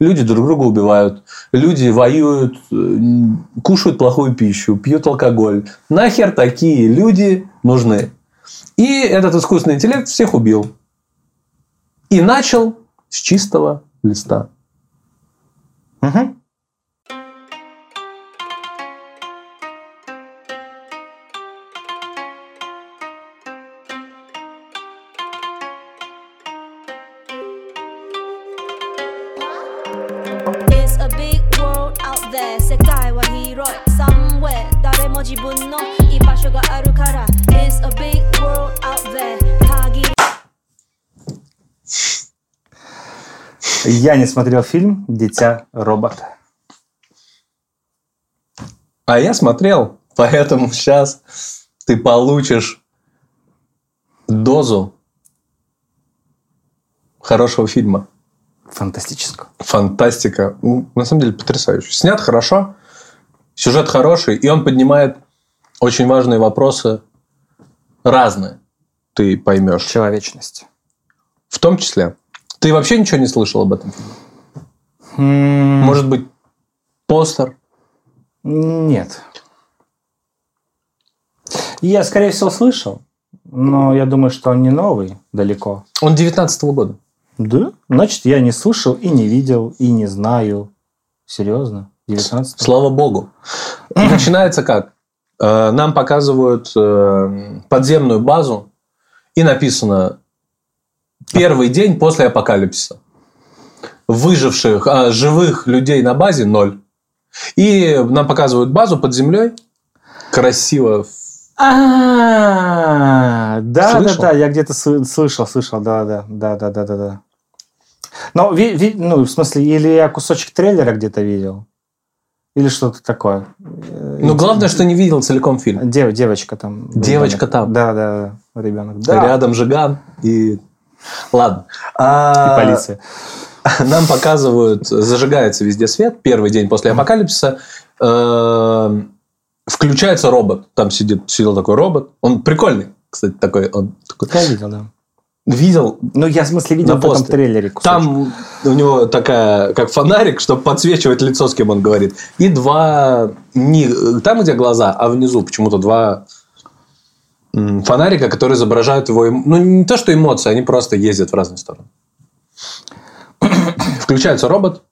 Люди друг друга убивают, люди воюют, э, кушают плохую пищу, пьют алкоголь. Нахер такие люди нужны? И этот искусственный интеллект всех убил. И начал с чистого листа. Угу. Я не смотрел фильм «Дитя робота». А я смотрел, поэтому сейчас ты получишь дозу хорошего фильма. Фантастического. Фантастика. Ну, На самом деле потрясающе. Снят хорошо, сюжет хороший, и он поднимает очень важные вопросы разные. Ты поймешь. Человечность. В том числе. Ты вообще ничего не слышал об этом фильме? Может быть, постер? Нет. Я, скорее всего, слышал, но я думаю, что он не новый далеко. Он 19 года. Да? Значит, я не слышал и не видел, и не знаю. Серьезно? 19 Слава богу. Начинается как? Э, Нам показывают э, подземную базу, и написано первый день после апокалипсиса. Выживших, а, живых людей на базе ноль. И нам показывают базу под землей. Красиво. А, да, да, да, я где-то слышал, слышал, да, да, да, да, да, да, да. Но, ви- ви- ну, в смысле, или я кусочек трейлера где-то видел, или что-то такое. Э, Ну, главное, что не видел целиком фильм. Дев- девочка там. Девочка ребенок. там. Да, да, да, ребенок. Да. Рядом Жиган и... Ладно. И А, полиция. Нам показывают, зажигается везде свет, первый день после апокалипсиса. Э, Включается робот. Там сидит, сидел такой робот. Он прикольный, кстати, такой. Он такой. Я видел, да. Видел, Ну, я, в смысле, видел в этом трейлере кусочек. там у него такая, как фонарик, чтобы подсвечивать лицо, с кем он говорит. И два, не там, где глаза, а внизу почему-то два фонарика, которые изображают его... эм- Ну, не то, что эмоции, они просто ездят в разные стороны. Включается робот,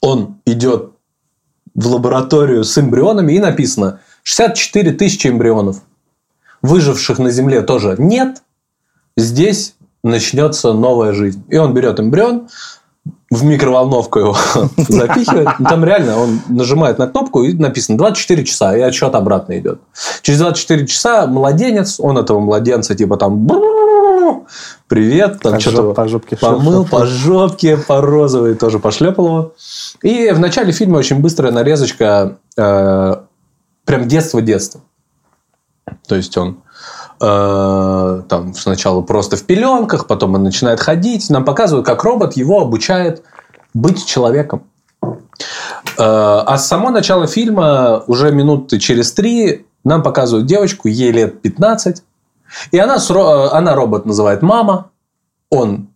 он идет в лабораторию с эмбрионами, и написано 64 тысячи эмбрионов. Выживших на Земле тоже нет. Здесь начнется новая жизнь. И он берет эмбрион, в микроволновку его запихивает. Ну, Там реально он нажимает на кнопку и написано 24 часа, и отсчет обратно идет. Через 24 часа младенец, он этого младенца типа там привет, там По что-то по жопке помыл, шлепал. по жопке, по розовой тоже пошлепал его. И в начале фильма очень быстрая нарезочка э, прям детство-детство. То есть он э, там сначала просто в пеленках, потом он начинает ходить. Нам показывают, как робот его обучает быть человеком. Э, а с само начало фильма, уже минуты через три, нам показывают девочку, ей лет 15. И она, э, она робот называет мама, он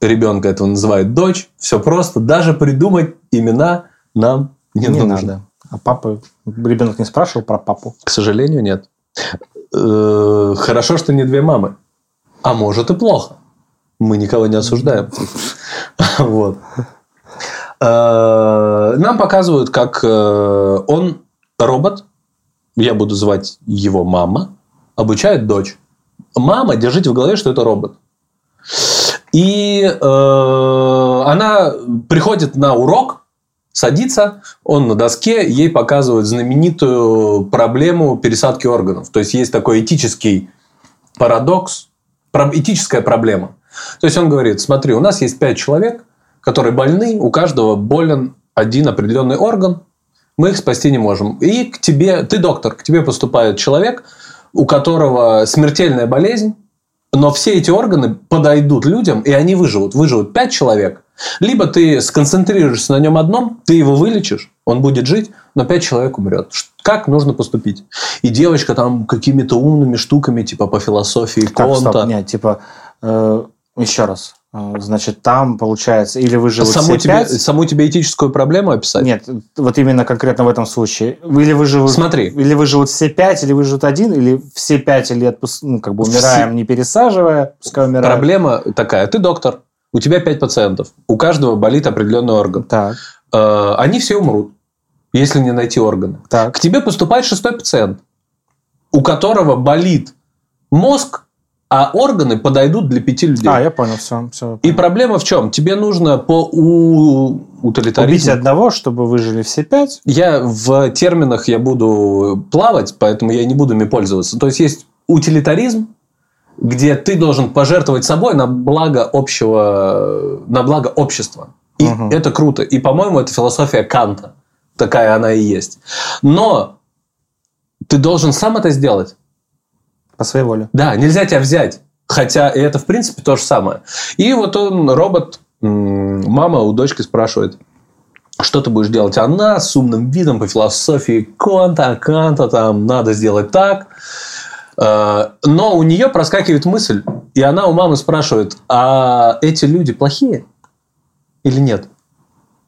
ребенка этого называет дочь. Все просто. Даже придумать имена нам не, Не нужно. надо. А папа... Ребенок не спрашивал про папу? К сожалению, нет. Э, Хорошо, что не две мамы. А может и плохо. Мы никого не осуждаем. Вот. Э, Нам показывают, как э, он робот, я буду звать его мама, обучает дочь. Мама, держите в голове, что это робот. И э, она приходит на урок, садится, он на доске, ей показывают знаменитую проблему пересадки органов. То есть есть такой этический парадокс, этическая проблема. То есть он говорит, смотри, у нас есть пять человек, которые больны, у каждого болен один определенный орган, мы их спасти не можем. И к тебе, ты доктор, к тебе поступает человек, у которого смертельная болезнь, но все эти органы подойдут людям, и они выживут. Выживут пять человек. Либо ты сконцентрируешься на нем одном, ты его вылечишь, он будет жить, но пять человек умрет. Как нужно поступить? И девочка там какими-то умными штуками, типа по философии Так, Конта. стоп, нет, типа... э, Еще раз. А, Значит, там получается, или вы живут саму, все тебе, пять... саму тебе этическую проблему описать? Нет, вот именно конкретно в этом случае. Или вы живут, Смотри. или вы живут все пять, или вы живут один, или все пять, или отпус- ну, как бы умираем, не пересаживая, пускай умираем. Проблема такая. Ты доктор, у тебя пять пациентов, у каждого болит определенный орган. Так, Э, Они все умрут, если не найти органы. К так. тебе поступает шестой пациент, у которого болит мозг, а органы подойдут для пяти людей. А, я понял, все. все И проблема в чем? Тебе нужно по у... утилитаризму... Убить одного, чтобы выжили все пять. Я в терминах я буду плавать, поэтому я не буду ими пользоваться. То есть есть утилитаризм, где ты должен пожертвовать собой на благо общего, на благо общества. И Мгм. это круто. И, по-моему, это философия Канта. Такая она и есть. Но ты должен сам это сделать. По своей воле. Да, нельзя тебя взять. Хотя и это, в принципе, то же самое. И вот он, робот, мама у дочки спрашивает, что ты будешь делать? Она с умным видом по философии Канта, Канта, там, надо сделать так. Э, Но у нее проскакивает мысль, и она у мамы спрашивает, а эти люди плохие или нет?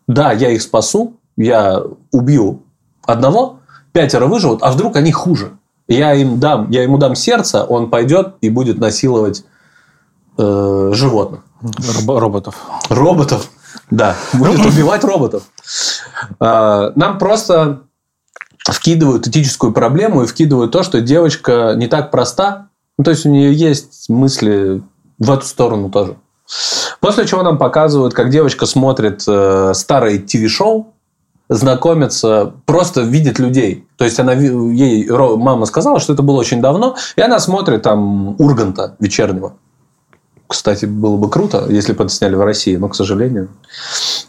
Да, я их спасу, я убью одного, пятеро выживут, а вдруг они хуже? Я им дам, я ему дам сердце, он пойдет и будет насиловать э, животных. Роб- роботов. Роботов. Да, будет убивать роботов. А, Нам просто вкидывают этическую проблему и вкидывают то, что девочка не так проста. Ну, то есть, у нее есть мысли в эту сторону тоже. После чего нам показывают, как девочка смотрит э, старые ТВ-шоу, знакомится, просто видит людей. То есть, она, ей мама сказала, что это было очень давно, и она смотрит там Урганта вечернего. Кстати, было бы круто, если бы это сняли в России, но, к сожалению.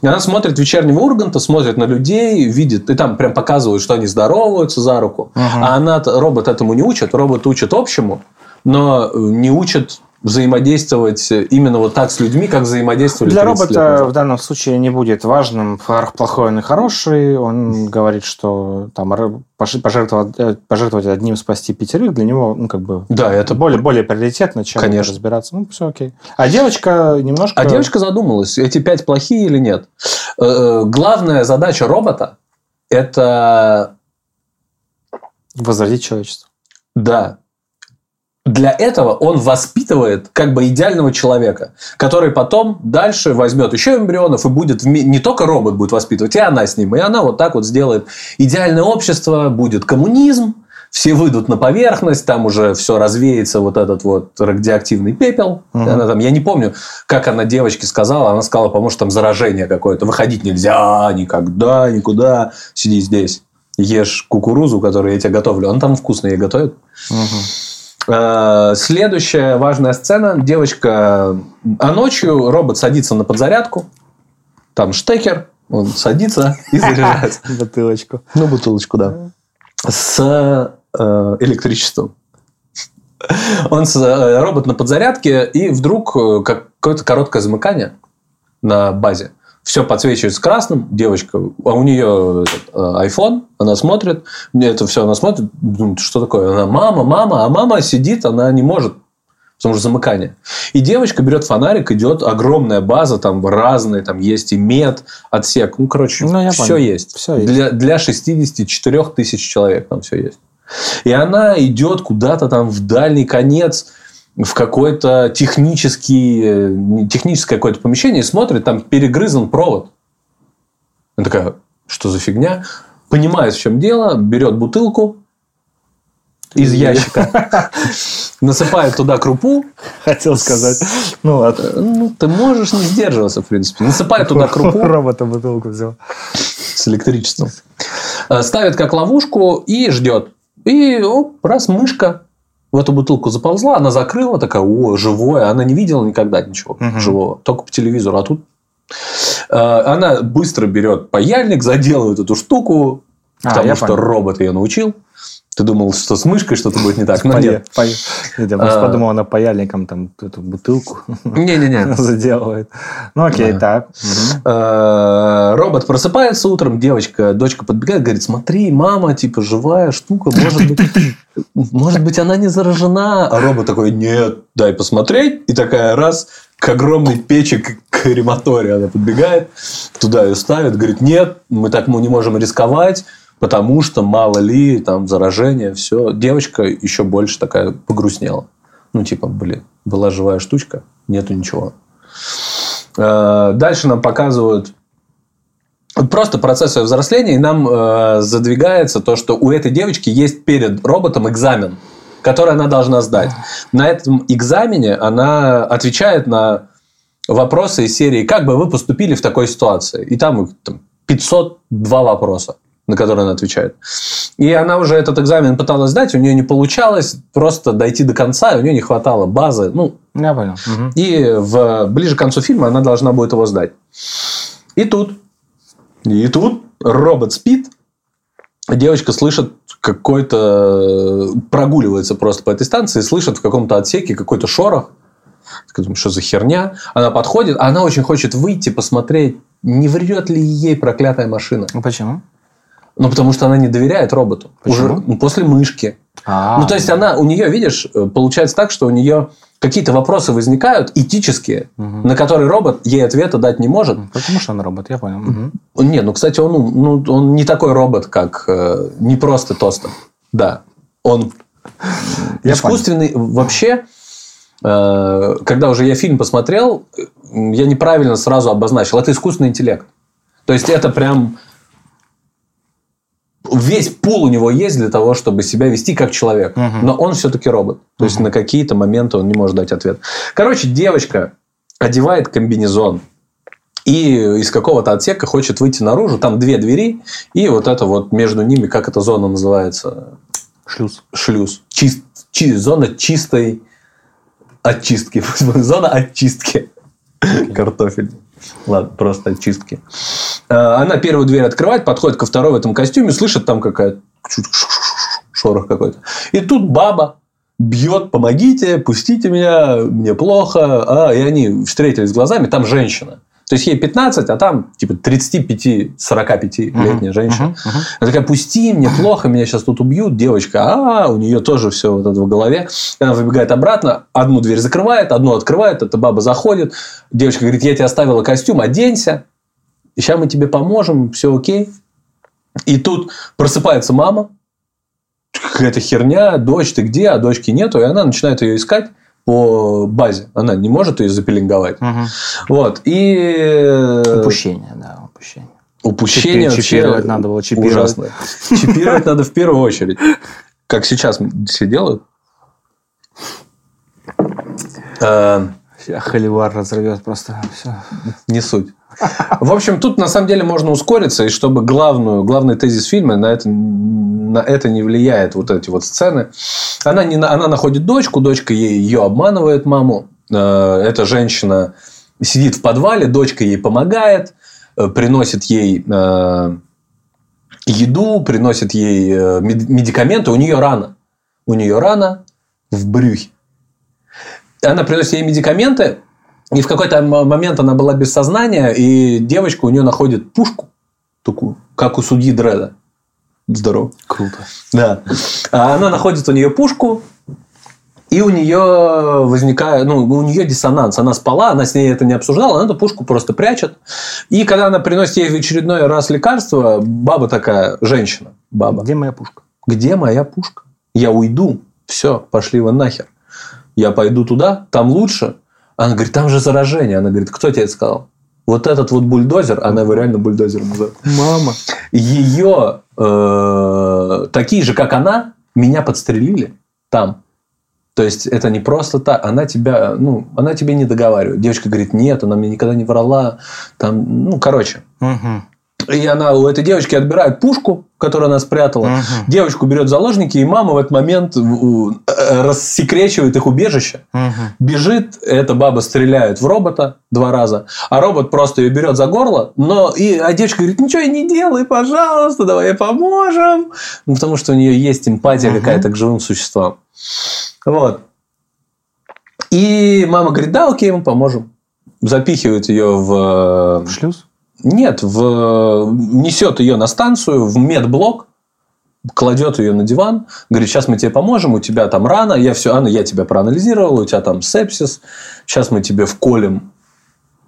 И Она смотрит вечернего Урганта, смотрит на людей, видит, и там прям показывают, что они здороваются за руку. Мгм. А она, робот этому не учит, робот учит общему, но не учит взаимодействовать именно вот так с людьми, как взаимодействовали Для 30 лет робота в данном случае не будет важным, плохой он и хороший. Он говорит, что там пожертвовать, э, пожертвовать одним, спасти пятерых, для него, ну, как бы, Да, это это более, более приоритетно, чем Конечно. разбираться. Ну, все окей. А девочка немножко... А девочка задумалась, эти пять плохие или нет. Э, э, Главная задача робота – это Возродить человечество. Да. Для этого он воспитывает как бы идеального человека, который потом дальше возьмет еще эмбрионов и будет не только робот будет воспитывать, и она с ним, и она вот так вот сделает идеальное общество, будет коммунизм, все выйдут на поверхность, там уже все развеется вот этот вот радиоактивный пепел. Мгм. Она там, я не помню, как она девочке сказала, она сказала, по-моему, что там заражение какое-то, выходить нельзя никогда, никуда, сиди здесь, ешь кукурузу, которую я тебе готовлю. Он там вкусно ей готовит. Э, Следующая важная сцена. Девочка... А ночью робот садится на подзарядку. Там штекер. Он садится и заряжается. Бутылочку. Ну, бутылочку, да. С э, электричеством. Он э, робот на подзарядке, и вдруг э, какое-то короткое замыкание на базе. Все подсвечивается красным, девочка, а у нее этот, э, iPhone, она смотрит, это все она смотрит, думает, что такое? Она мама, мама, а мама сидит, она не может, потому что замыкание. И девочка берет фонарик, идет, огромная база, там разные, там есть и мед, отсек, ну, короче, Ну, все понял. есть. Всё есть. Для, для 64 тысяч человек там все есть. И она идет куда-то там в дальний конец, в какой-то технический, э, техническое какое-то помещение и смотрит, там перегрызан провод. Она такая, что за фигня? Понимает, в чем дело, берет бутылку из ящика, насыпает туда крупу. Хотел сказать. Ну, ладно. Ну, ты можешь не сдерживаться, в принципе. Насыпает туда крупу. Робота бутылку взял. с электричеством. Э, Ставит как ловушку и ждет. И оп, раз мышка в эту бутылку заползла, она закрыла, такая, о, живое. Она не видела никогда ничего Мгм. живого, только по телевизору. А тут э, она быстро берет паяльник, заделывает эту штуку, А, потому что понял. робот ее научил. Ты думал, что с мышкой что-то будет не так, Пая- нет. я А. подумал, она паяльником там эту бутылку Не-не-не. заделывает. Ну, окей, так. Э, Робот просыпается утром, девочка, дочка подбегает, говорит, смотри, мама, типа, живая штука, может быть, может быть, она не заражена. А робот такой, нет, дай посмотреть. И такая раз, к огромной печи, к крематорию. Она подбегает, туда ее ставит, говорит, нет, мы так мы не можем рисковать, потому что мало ли, там, заражение, все. Девочка еще больше такая погрустнела. Ну, типа, блин, была живая штучка, нету ничего. Э, Дальше нам показывают просто процесс её взросления, и нам э, задвигается то, что у этой девочки есть перед роботом экзамен, который она должна сдать. На этом экзамене она отвечает на вопросы из серии «Как бы вы поступили в такой ситуации?» И там, там 502 вопроса, на которые она отвечает. И она уже этот экзамен пыталась сдать, у нее не получалось просто дойти до конца, у нее не хватало базы. Ну, Я понял. Мгм. и в, ближе к концу фильма она должна будет его сдать. И тут, и тут робот спит, девочка слышит какой-то... Прогуливается просто по этой станции, слышит в каком-то отсеке какой-то шорох. Что за херня? Она подходит, а она очень хочет выйти, посмотреть, не врет ли ей проклятая машина. Почему? Ну, потому что она не доверяет роботу. Почему? Уже ну, после мышки. А, Ну, то есть, она, у нее, видишь, э, получается так, что у нее какие-то вопросы возникают этические, Мгм. на которые робот ей ответа дать не может. Потому что он робот, я понял. Мгм. Не, ну, кстати, он, ну, он не такой робот, как э, не просто тостер. Да. Он Я искусственный. Вообще, э, когда уже я фильм посмотрел, э, я неправильно сразу обозначил. Это искусственный интеллект. То есть, это прям весь пул у него есть для того, чтобы себя вести как человек. Мгм. Но он все-таки робот. То есть, на какие-то моменты он не может дать ответ. Короче, девочка одевает комбинезон и из какого-то отсека хочет выйти наружу. Там две двери, и вот это вот между ними, как эта зона называется? Шлюз. Шлюз. Чист, чи- зона чистой очистки. Зона очистки. Картофель. Ладно, просто очистки. Э, Она первую дверь открывает, подходит ко второй в этом костюме, слышит там какая-то шорох какой-то. И тут баба бьет, помогите, пустите меня, мне плохо. А, и они встретились глазами, там женщина. То есть ей 15, а там типа 35-45 летняя женщина. Мгм, мгм. Она такая, пусти, мне плохо, меня сейчас тут убьют. Девочка, а, у нее тоже все вот это в голове. Она выбегает обратно, одну дверь закрывает, одну открывает, эта баба заходит. Девочка говорит, я тебе оставила костюм, оденься. Сейчас мы тебе поможем, все окей. И тут просыпается мама, какая-то херня, дочь, ты где? А дочки нету. И она начинает ее искать по базе. Она не может ее запеленговать. Мгм. Вот. И... э, Упущение, да, упущение. Упущение Чипи- чипировать надо было, чипировать. ужасное. Чипировать надо в первую очередь. Как сейчас все делают. Холивар разорвет просто все. Не суть. В общем, тут на самом деле можно ускориться, и чтобы главную, главный тезис фильма на это, на это не влияет вот эти вот сцены. Она, не, на- она находит дочку, дочка ей, ее обманывает маму. Э, Эта женщина сидит в подвале, дочка ей помогает, э, приносит ей э, еду, приносит ей мед- медикаменты. У нее рана. У нее рана в брюхе. Она приносит ей медикаменты, и в какой-то момент она была без сознания, и девочка у нее находит пушку, такую, как у судьи Дреда. Здорово. Круто. Да. А Она находит у нее пушку, и у нее возникает, ну, у нее диссонанс. Она спала, она с ней это не обсуждала, она эту пушку просто прячет. И когда она приносит ей в очередной раз лекарство, баба такая, женщина, баба, Где моя пушка? где моя пушка? Я уйду. Все, пошли вы нахер. Я пойду туда, там лучше. Она говорит, там же заражение. Она говорит, кто тебе это сказал? Вот этот вот бульдозер, она его реально бульдозером называет. Мама. Ее э, такие же, как она, меня подстрелили там. То есть это не просто так, она тебя, ну, она тебе не договаривает. Девочка говорит, нет, она мне никогда не врала. Там, ну, короче. Мгм. И она у этой девочки отбирает пушку, которую она спрятала. Мгм. Девочку берет заложники, и мама в этот момент рассекречивает их убежище. Мгм. Бежит, эта баба стреляет в робота два раза, а робот просто ее берет за горло, но и, а девочка говорит, ничего я не делай, пожалуйста, давай поможем. Ну, потому что у нее есть эмпатия Мгм. какая-то к живым существам. Вот. И мама говорит, да, окей, мы поможем. Запихивает ее в... Шлюз? Нет, в... несет ее на станцию, в медблок. Кладет ее на диван, говорит, сейчас мы тебе поможем, у тебя там рана, я все, Анна, я тебя проанализировал, у тебя там сепсис, сейчас мы тебе вколем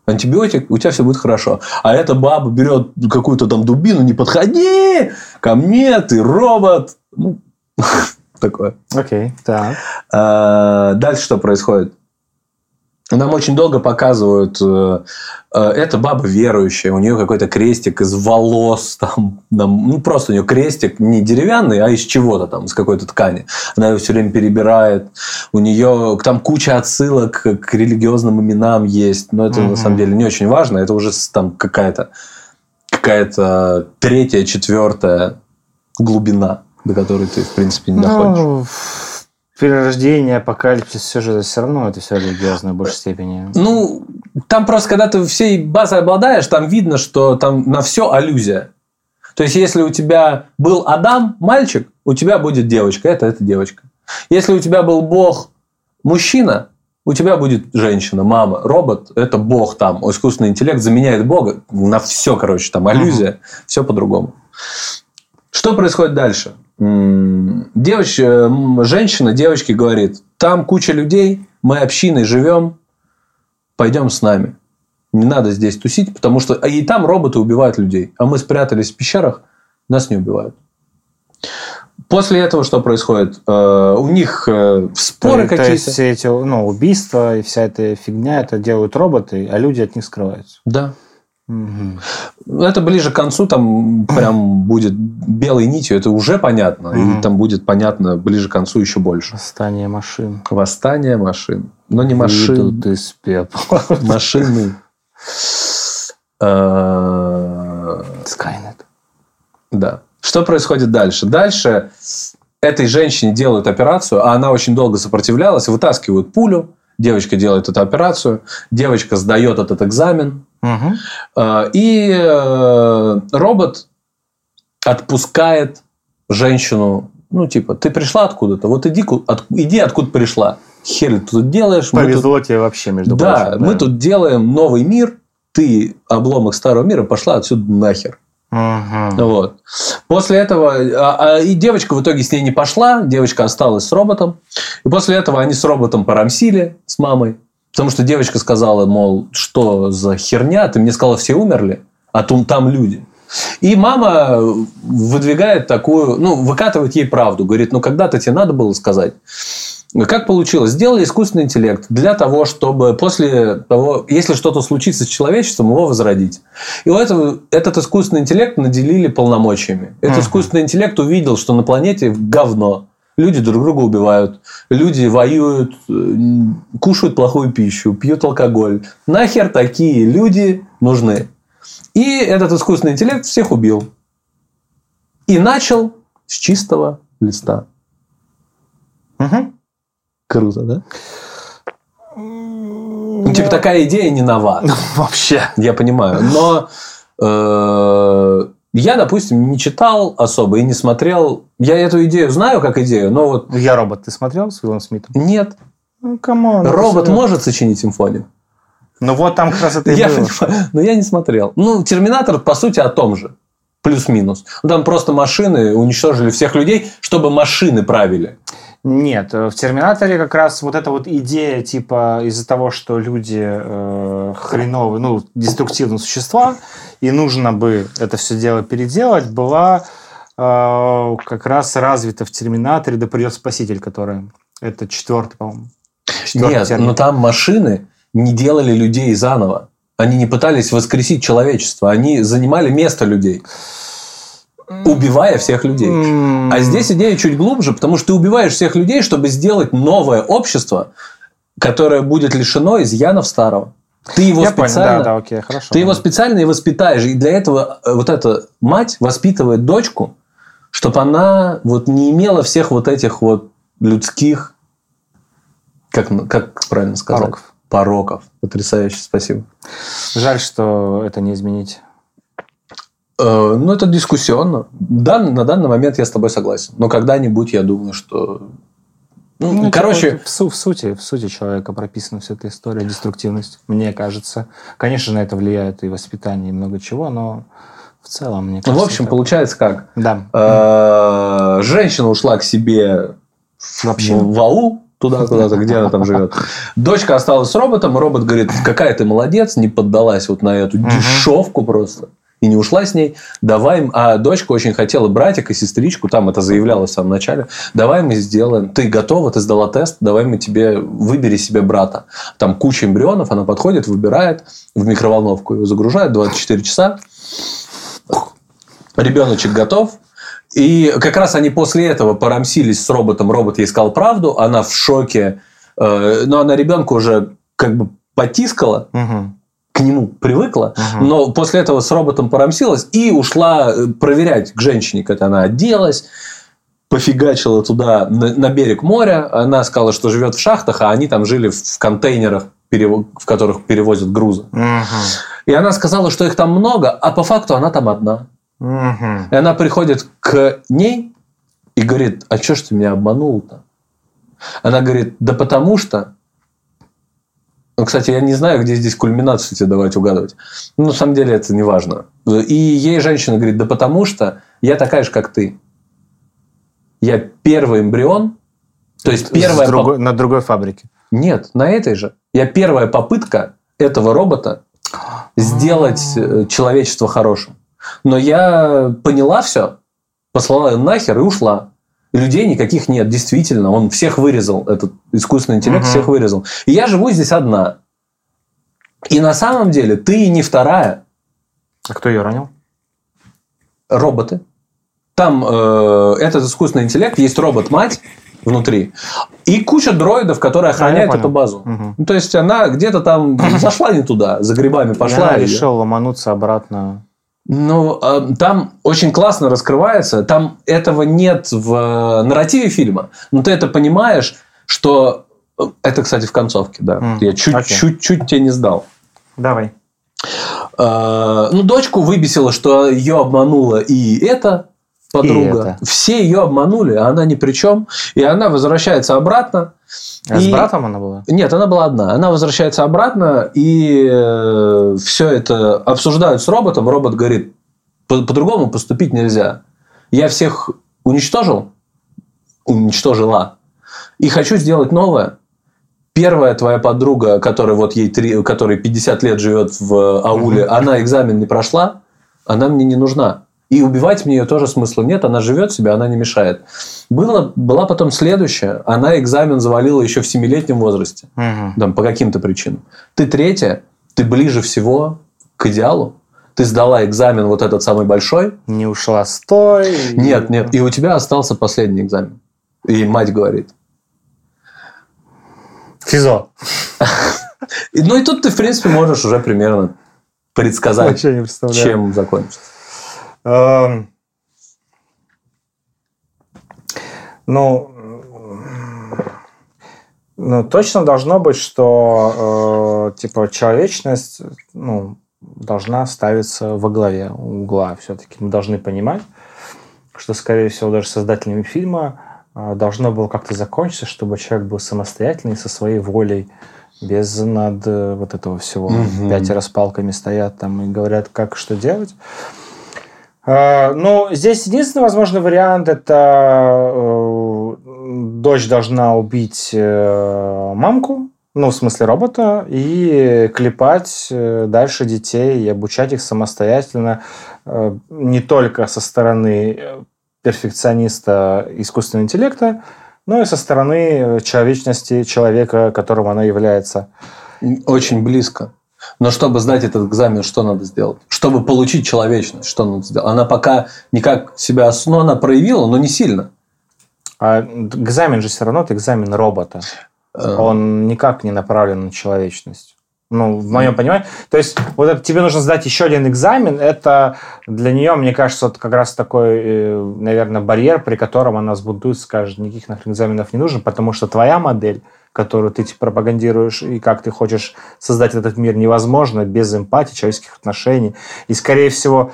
антибиотик, у тебя все будет хорошо. А эта баба берет какую-то там дубину, не подходи ко мне, ты робот. Ну, такое. Окей, так. А, Дальше что происходит? Нам очень долго показывают, э, э, эта баба верующая, у нее какой-то крестик из волос, там, там, ну просто у нее крестик не деревянный, а из чего-то там, из какой-то ткани. Она его все время перебирает. У нее там куча отсылок к религиозным именам есть, но это на Мгм. самом деле не очень важно, это уже там какая-то какая-то третья, четвертая глубина, до которой ты, в принципе, не доходишь. Ну, перерождение, апокалипсис, все же все равно это все религиозно в большей степени. Ну, там просто, когда ты всей базой обладаешь, там видно, что там на все аллюзия. То есть, если у тебя был Адам, мальчик, у тебя будет девочка. Это, это девочка. Если у тебя был Бог, мужчина, у тебя будет женщина, мама. Робот – это Бог там. Искусственный интеллект заменяет Бога. На все, короче, там аллюзия. Все по-другому. Что происходит дальше? М, Девоч, э, женщина девочке говорит, там куча людей, мы общиной живем, пойдем с нами. Не надо здесь тусить, потому что а и там роботы убивают людей. А мы спрятались в пещерах, нас не убивают. После этого что происходит? Э, У них э, споры то, то есть какие-то. все эти ну, убийства и вся эта фигня, это делают роботы, а люди от них скрываются. Да. Мгм. Это ближе к концу, там прям будет белой нитью, это уже понятно. Мгм. И там будет понятно ближе к концу еще больше. Восстание машин. Восстание машин. Но не машин. Выйдут из пепла. Машины. Э, Скайнет. Да. Что происходит дальше? Дальше этой женщине делают операцию, а она очень долго сопротивлялась, вытаскивают пулю, девочка делает эту операцию, девочка сдает этот экзамен, Э, и э, робот отпускает женщину, ну, типа, ты пришла откуда-то, вот иди, от- иди откуда пришла. Хер ты тут делаешь? Мы тут- Повезло тебе вообще, между да, прочим. мы тут делаем новый мир, ты обломок старого мира, пошла отсюда нахер. Мгм. Вот. После этого а- а и девочка в итоге с ней не пошла, девочка осталась с роботом. И после этого они с роботом порамсили с мамой. Потому что девочка сказала, мол, что за херня, ты мне сказала, все умерли, а там люди. И мама выдвигает такую, ну, выкатывает ей правду. Говорит, ну, когда-то тебе надо было сказать. Как получилось? Сделали искусственный интеллект для того, чтобы после того, если что-то случится с человечеством, его возродить. И у этого, этот искусственный интеллект наделили полномочиями. Этот Мгм. искусственный интеллект увидел, что на планете говно. Люди друг друга убивают, люди воюют, э, кушают плохую пищу, пьют алкоголь. Нахер такие люди нужны? И этот искусственный интеллект всех убил. И начал с чистого листа. Мгм. Круто, да? Ну, типа такая идея не нова. Вообще. Я понимаю. Но э, я, допустим, не читал особо и не смотрел. Я эту идею знаю как идею, но вот Я робот. Ты смотрел с Уиллом Смитом? нет. Ну, come on. Робот серьезно. может сочинить симфонию. Ну, вот там как раз это и Я было. понимаю, но я не смотрел. Ну, Терминатор, по сути, о том же. Плюс-минус. Ну, Там просто машины уничтожили всех людей, чтобы машины правили. Нет, э, в Терминаторе как раз вот эта вот идея, типа, из-за того, что люди э, хреновые, ну, деструктивные существа, и нужно бы это все дело переделать, была э, как раз развита в Терминаторе «Да придет спаситель», который... Это четвертый, по-моему. Четвертый Нет, термин. но там машины не делали людей заново. Они не пытались воскресить человечество. Они занимали место людей, убивая всех людей. А здесь идея чуть глубже, потому что ты убиваешь всех людей, чтобы сделать новое общество, которое будет лишено изъянов старого. Ты его Я понял, специально, да, да, окей, хорошо. ты его специально и воспитаешь. И для этого э, вот эта мать воспитывает дочку, чтобы она вот не имела всех вот этих вот людских, как, как правильно сказать? Пороков. Пороков. Потрясающе, спасибо. Жаль, что это не изменить. Э, Ну, это дискуссионно. Дан- на данный момент я с тобой согласен. Но когда-нибудь я думаю, что... Ну, Ну, короче, типа, в, су- в сути, в сути человека прописана вся эта история, деструктивность, мне кажется. Конечно, на это влияет и воспитание, и много чего, но В целом, мне Ну, кажется. в общем, получается как? Да. Э, Женщина ушла к себе В общину. в, аул, туда куда-то, где она там живет. Дочка осталась с роботом, робот говорит, какая ты молодец, не поддалась вот на эту дешевку просто. И не ушла с ней. Давай, а дочка очень хотела братика, сестричку, там это заявлялось в самом начале. Давай мы сделаем. Ты готова, ты сдала тест, давай мы тебе выбери себе брата. Там куча эмбрионов, она подходит, выбирает, в микроволновку его загружает 24 часа. Ребеночек готов. И как раз они после этого порамсились с роботом. Робот ей сказал правду. Она в шоке. Э, Но она ребенка уже как бы потискала, Мгм. К нему привыкла. Мгм. Но после этого с роботом порамсилась и ушла э, проверять к женщине, как она оделась. Пофигачила туда на, на берег моря. Она сказала, что живет в шахтах, а они там жили в, контейнерах, в которых перевозят грузы. Мгм. И она сказала, что их там много, а по факту она там одна. Мгм. И она приходит к ней и говорит, а что ж ты меня обманул-то? Она говорит, да потому что... Ну, кстати, я не знаю, где здесь кульминацию тебе давать угадывать. Ну, на самом деле это не важно. И ей женщина говорит, да потому что я такая же, как ты. Я первый эмбрион, то есть первая... С поп- другой- на другой фабрике. Нет, на этой же. Я первая попытка этого робота сделать э, человечество хорошим. Но я поняла все, послала ее нахер и ушла. Людей никаких нет, действительно. Он всех вырезал, этот искусственный интеллект Мгм. всех вырезал. И я живу здесь одна. И на самом деле ты не вторая. А кто ее ранил? Роботы. Там э, этот искусственный интеллект, есть робот-мать внутри, и куча дроидов, которые охраняют понял. эту базу. Мгм. Ну, то есть она где-то там зашла не туда, за грибами пошла. она и- решила ломануться обратно. Ну, э, там очень классно раскрывается. Там этого нет в э, нарративе фильма. Но ты это понимаешь, что... э, Это, кстати, в концовке, да. М, Я чуть-чуть чуть тебе не сдал. Давай. Э, Ну, дочку выбесило, что ее обманула и эта подруга. Все ее обманули, а она ни при чем. И она возвращается обратно. А с И- братом она была? Нет, она была одна. Она возвращается обратно, и все это обсуждают с роботом. Робот говорит, «По- по-другому поступить нельзя. Я всех уничтожил, уничтожила, и хочу сделать новое. Первая твоя подруга, которая вот ей три, которой 50 лет живет в ауле, она экзамен не прошла, она мне не нужна. И убивать мне ее тоже смысла нет, она живет себе, она не мешает. Было, была потом следующая, она экзамен завалила еще в 7-летнем возрасте Мгм. там, по каким-то причинам. Ты третья, ты ближе всего к идеалу. Ты сдала экзамен вот этот самый большой. Не ушла с той. Нет, нет. И у тебя остался последний экзамен. И мать говорит. Физо. Ну и тут ты, в принципе, можешь уже примерно предсказать, чем закончится. Ну, ну, точно должно быть, что э, типа человечность ну, должна ставиться во главе угла. Все-таки мы должны понимать, что, скорее всего, даже создателями фильма э, должно было как-то закончиться, чтобы человек был самостоятельный, со своей волей, без над э, вот этого всего. Мгм. Пятеро с палками стоят там и говорят, как что делать. А, Ну, здесь единственный возможный вариант это э, дочь должна убить э, мамку, ну, в смысле робота, и клепать э, дальше детей и обучать их самостоятельно, не только со стороны перфекциониста искусственного интеллекта, но и со стороны человечности человека, которым она является. Очень близко. Но чтобы сдать этот экзамен, что надо сделать? Чтобы получить человечность, что надо сделать? Она пока никак себя... Ну, она проявила, но не сильно. А экзамен же все равно это экзамен робота. Э, он никак не направлен на человечность. Ну, в моем понимании. То есть, вот это, тебе нужно сдать еще один экзамен. Это для нее, мне кажется, вот как раз такой, э, наверное, барьер, при котором она сбунтует, скажет, никаких нахрен экзаменов не нужно, потому что твоя модель, которую ты типа, пропагандируешь и как ты хочешь создать этот мир, невозможно без эмпатии, человеческих отношений. И, скорее всего,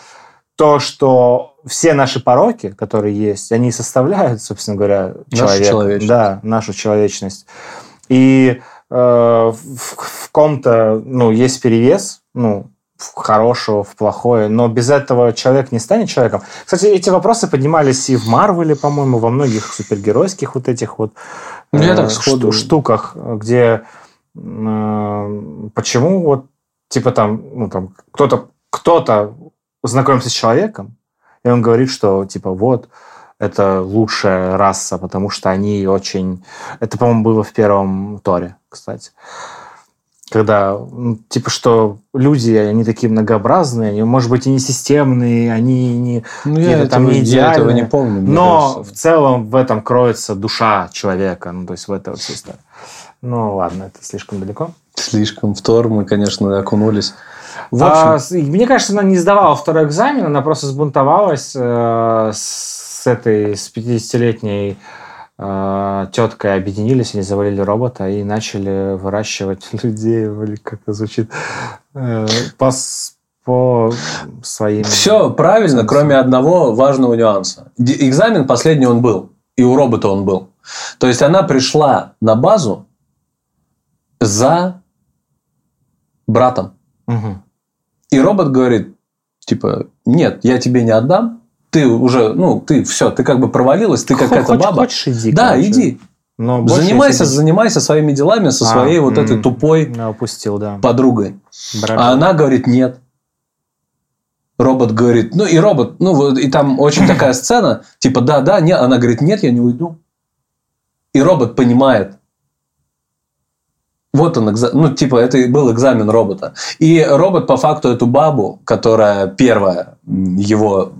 то, что все наши пороки, которые есть, они составляют, собственно говоря, Нашу человека. человечность. Да, нашу человечность. И э, в, в ком-то ну, есть перевес, ну, в хорошего, в плохое, но без этого человек не станет человеком. Кстати, эти вопросы поднимались и в Марвеле, по-моему, во многих супергеройских вот этих вот Ну, э, так сходу- шту- штуках, где э, почему вот типа там, ну там кто-то кто-то знакомится с человеком, и он говорит, что типа вот это лучшая раса, потому что они очень... Это, по-моему, было в первом Торе, кстати. Когда, ну, типа, что люди, они такие многообразные, они, может быть, и не системные, они не... Ну, я я, там этого, не я этого идеальные. не помню. Но кажется. в целом в этом кроется душа человека, ну, то есть в этой вот всей истории. Ну, ладно, это слишком далеко. Слишком в Тор мы, конечно, окунулись. В А, общем, и мне кажется, она не сдавала второй экзамен, она просто сбунтовалась э, с этой, с 50-летней э, теткой, объединились, они завалили робота и начали выращивать людей, или как это звучит, э, по, по своим... все правильно, кроме одного важного нюанса. Экзамен последний он был, и у робота он был. То есть она пришла на базу за братом. Мгм. И робот говорит, типа, нет, я тебе не отдам. Ты уже, ну, ты все, ты как бы провалилась, ты какая-то баба. Хочешь, иди. да, короче. иди. Но Занимайся, тебе- занимайся своими делами со А, своей вот м. этой тупой Я упустил, да. подругой. Брат. А она говорит нет. Робот говорит, ну и робот, ну вот, и там очень такая сцена, типа да, да, нет, она говорит нет, я не уйду. И робот понимает. Вот он, ну типа это и был экзамен робота. И робот по факту эту бабу, которая первая его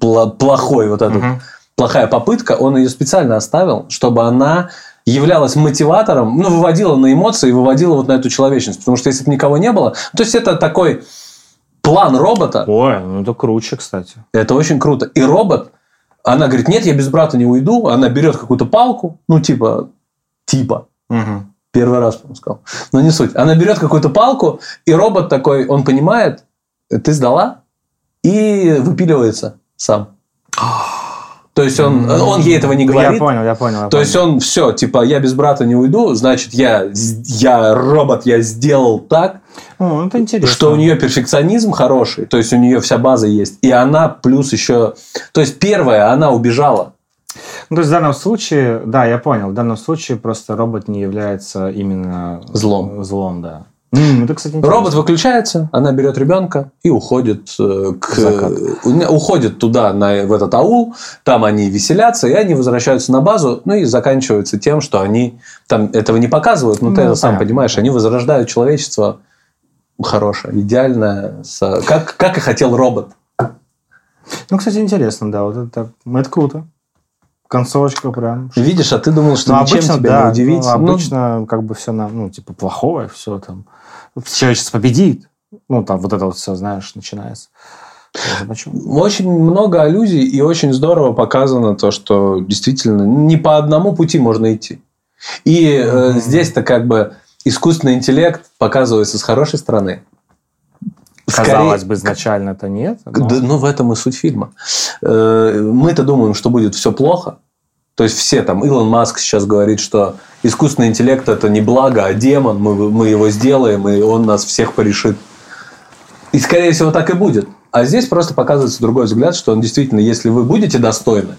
Пла- плохой вот этот Мгм. плохая попытка, он ее специально оставил, чтобы она являлась мотиватором, ну, выводила на эмоции, выводила вот на эту человечность. Потому что если бы никого не было... То есть, это такой план робота. Ой, ну это круче, кстати. Это очень круто. И робот, она говорит, нет, я без брата не уйду. Она берет какую-то палку, ну, типа, типа, Мгм. Первый раз, по-моему, сказал. Но не суть. Она берет какую-то палку, и робот такой, он понимает, ты сдала, и выпиливается сам. То есть он, он ей этого не говорит. Я понял, я понял. я То есть он все, типа, я без брата не уйду, значит, я, я робот, я сделал так, Ну, это интересно. что у нее перфекционизм хороший, то есть у нее вся база есть, и она плюс еще... То есть первое, она убежала. Ну, то есть в данном случае, да, я понял, в данном случае просто робот не является именно Злом. Злом, да. М, это, кстати, интересно. Робот выключается, она берет ребенка и уходит э, к Закат. уходит туда на в этот аул, там они веселятся и они возвращаются на базу, ну и заканчивается тем, что они там этого не показывают, но ты Ну, это сам понимаешь, они возрождают человечество хорошее, идеальное, с- как как и хотел робот. Ну, кстати, интересно, да, вот это, это круто. Концовочка прям. Видишь, а ты думал, что Ну, ничем обычно, тебя да, не удивить. ну, Ну, обычно как бы все, ну, типа, плохое, все там. Человечество победит. Ну, там вот это вот все, знаешь, начинается. Очень много аллюзий и очень здорово показано то, что действительно не по одному пути можно идти. И э, Мгм. здесь-то как бы искусственный интеллект показывается с хорошей стороны. Казалось Скорее- бы, изначально это нет. но- Да, ну, в этом и суть фильма. Э, Мы-то думаем, что будет все плохо. То есть все там, Илон Маск сейчас говорит, что искусственный интеллект это не благо, а демон, мы, мы его сделаем, и он нас всех порешит. И, скорее всего, так и будет. А здесь просто показывается другой взгляд, что он действительно, если вы будете достойны,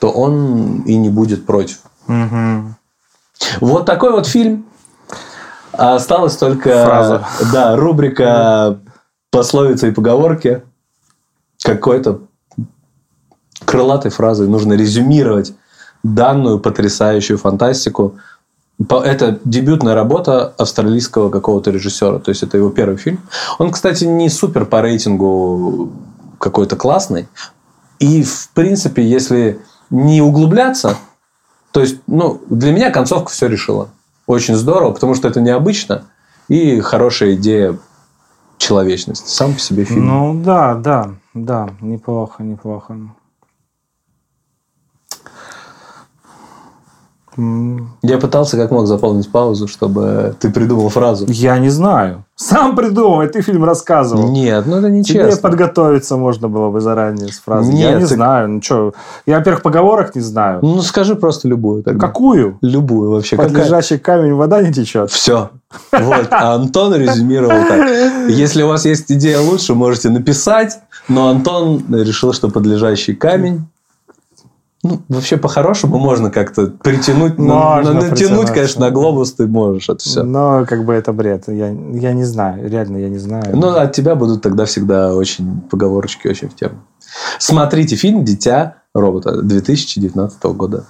то он и не будет против. Мгм. Вот такой вот фильм. Осталась только Фраза. Да, рубрика пословицы и поговорки. Какой-то крылатой фразой нужно резюмировать данную потрясающую фантастику. Это дебютная работа австралийского какого-то режиссера. То есть, это его первый фильм. Он, кстати, не супер по рейтингу какой-то классный. И, в принципе, если не углубляться, то есть, ну, для меня концовка все решила. Очень здорово, потому что это необычно и хорошая идея человечности. Сам по себе фильм. Ну, да, да, да, неплохо, неплохо. Я пытался как мог заполнить паузу, чтобы ты придумал фразу. Я не знаю. Сам придумал, и ты фильм рассказывал. Нет, ну это Тебе нечестно. подготовиться можно было бы заранее с фразой. я Нет, не так- знаю. Ну что, я, во-первых, поговорок не знаю. Ну скажи просто любую тогда. Какую? Любую вообще. Под лежачий камень вода не течет. Все. Вот, а Антон резюмировал так. Если у вас есть идея лучше, можете написать, но Антон решил, что подлежащий камень. Ну, вообще, по-хорошему можно как-то притянуть, Можно на- натянуть, конечно, на глобус ты можешь, это все. Но как бы это бред. Я, я не знаю, реально я не знаю. Ну, от тебя будут тогда всегда очень поговорочки очень в тему. Смотрите фильм «Дитя робота» 2019 года.